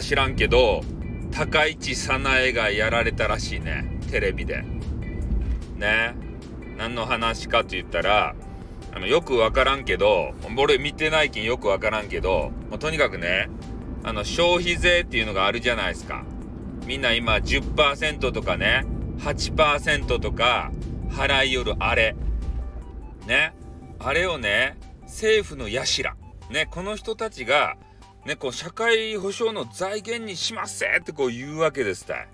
か知らんけど、高市早苗がやられたらしいね。テレビで。ね。何の話かと言ったら、あの、よくわからんけど、俺見てないけんよくわからんけど、まあ、とにかくね、あの、消費税っていうのがあるじゃないですか。みんな今10%とかね、8%とか払いよるあれ。ね。あれをね、政府のやしら。ね、この人たちが、ね、こう、社会保障の財源にしますせってこう言うわけですたい。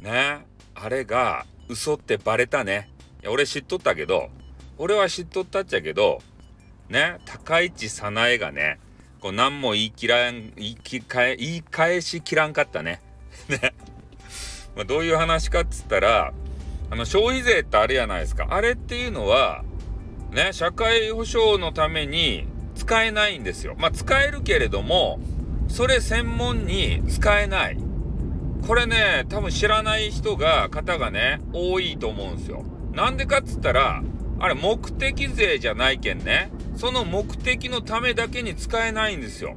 ね。あれが、嘘ってバレたね。いや、俺知っとったけど、俺は知っとったっちゃけど、ね、高市早苗がね、こう何も言い切らん、言い切え、言い返しきらんかったね。ね。まあ、どういう話かっつったら、あの、消費税ってあれやないですか。あれっていうのは、ね、社会保障のために使えないんですよ。まあ、使えるけれども、それ専門に使えない。これね、多分知らない人が、方がね、多いと思うんですよ。なんでかっつったら、あれ目的税じゃないけんね。その目的のためだけに使えないんですよ。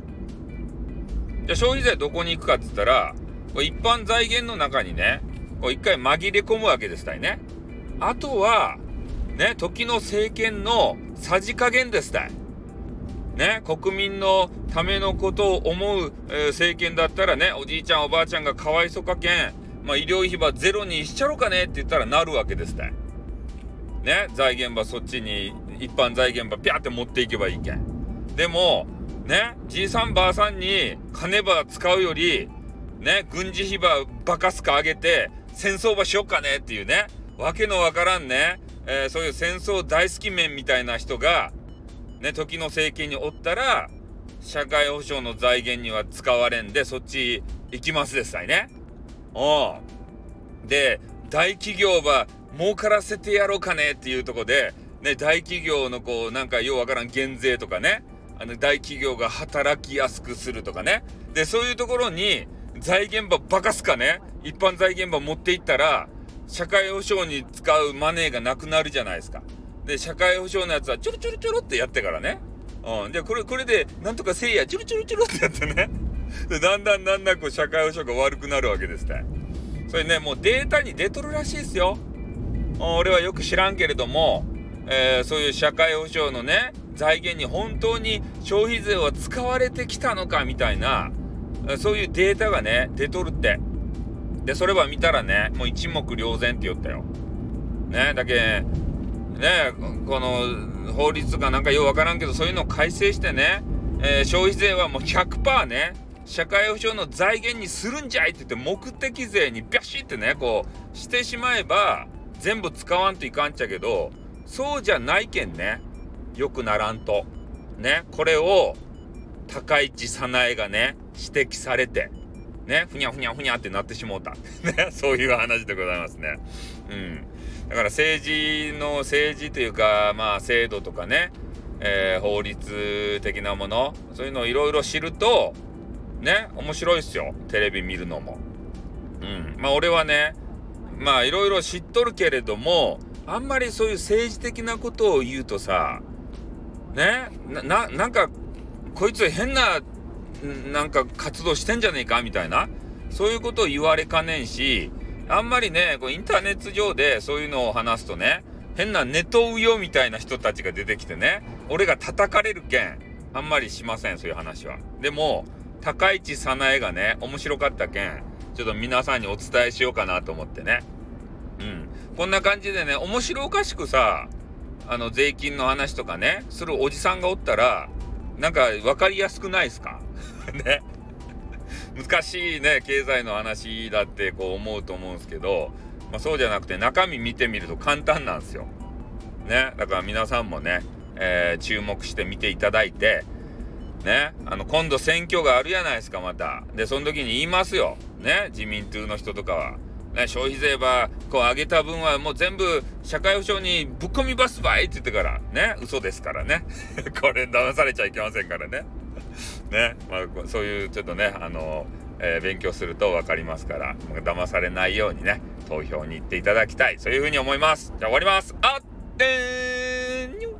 じゃ消費税どこに行くかっつったら、一般財源の中にね、一回紛れ込むわけですたいね。あとは、ね、時の政権のさじ加減ですたい。ね、国民のためのことを思う、えー、政権だったらね、おじいちゃんおばあちゃんがかわいそかけん、まあ、医療費ばゼロにしちゃろかねって言ったらなるわけですたい。ね、財源ばそっちに、一般財源ばピャって持っていけばいいけん。でも、ね、じいさんばあさんに金ば使うより、ね、軍事費ばバカすか上げて、戦争ばしよっかねっていうね、わけのわからんね、えー、そういう戦争大好き面みたいな人が、ね、時の政権におったら、社会保障の財源には使われんで、そっち行きますですたいね。おで、大企業は儲からせてやろうかねっていうとこで、ね、大企業のこう、なんかようわからん減税とかね、あの、大企業が働きやすくするとかね。で、そういうところに、財源ばバカすかね、一般財源ば持っていったら、社会保障に使うマネーがなくなるじゃないですか。で、社会保障のやつはちょろちょろちょろってやってからね。うん。で、これ、これで、なんとかせいや、ちょろちょろちょろってやってね。で、だんだんだんだんこう、社会保障が悪くなるわけですって。それね、もうデータに出とるらしいですよ。俺はよく知らんけれども、えー、そういう社会保障のね、財源に本当に消費税は使われてきたのかみたいな、そういうデータがね、出とるって。で、それは見たらね、もう一目瞭然って言ったよ。ね、だけ、ね、この法律がなんかようわからんけど、そういうのを改正してね、えー、消費税はもう100%ね、社会保障の財源にするんじゃいって言って目的税にビャシってね、こうしてしまえば、全部使わんといかんっちゃけど、そうじゃないけんね。よくならんと。ね。これを、高市早苗がね、指摘されて、ね、ふにゃふにゃふにゃってなってしもうた。ね。そういう話でございますね。うん。だから政治の、政治というか、まあ制度とかね、えー、法律的なもの、そういうのをいろいろ知ると、ね、面白いっすよ。テレビ見るのも。うん。まあ俺はね、まあいろいろ知っとるけれども、あんまりそういう政治的なことを言うとさ、ね、な、なんか、こいつ変な、なんか活動してんじゃねえかみたいな、そういうことを言われかねんし、あんまりね、こうインターネット上でそういうのを話すとね、変なネトウヨみたいな人たちが出てきてね、俺が叩かれるけん、あんまりしません、そういう話は。でも、高市早苗がね、面白かったけん、ちょっと皆さんにお伝えしようかなと思ってね。うん。こんな感じでね、面白おかしくさ、あの、税金の話とかね、するおじさんがおったら、なんか分かりやすくないですか？ね。難しいね、経済の話だってこう思うと思うんですけど、まあ、そうじゃなくて中身見てみると簡単なんですよ。ね。だから皆さんもね、えー、注目して見ていただいて、ね、あの、今度選挙があるやないですか、また。で、その時に言いますよ。ね、自民党の人とかは。ね、消費税は、こう上げた分はもう全部社会保障にぶっ込みバスばいって言ってから、ね、嘘ですからね。これ騙されちゃいけませんからね。ね、まあ、そういうちょっとね、あの、えー、勉強すると分かりますから、騙されないようにね、投票に行っていただきたい。そういうふうに思います。じゃあ終わります。あってーにょ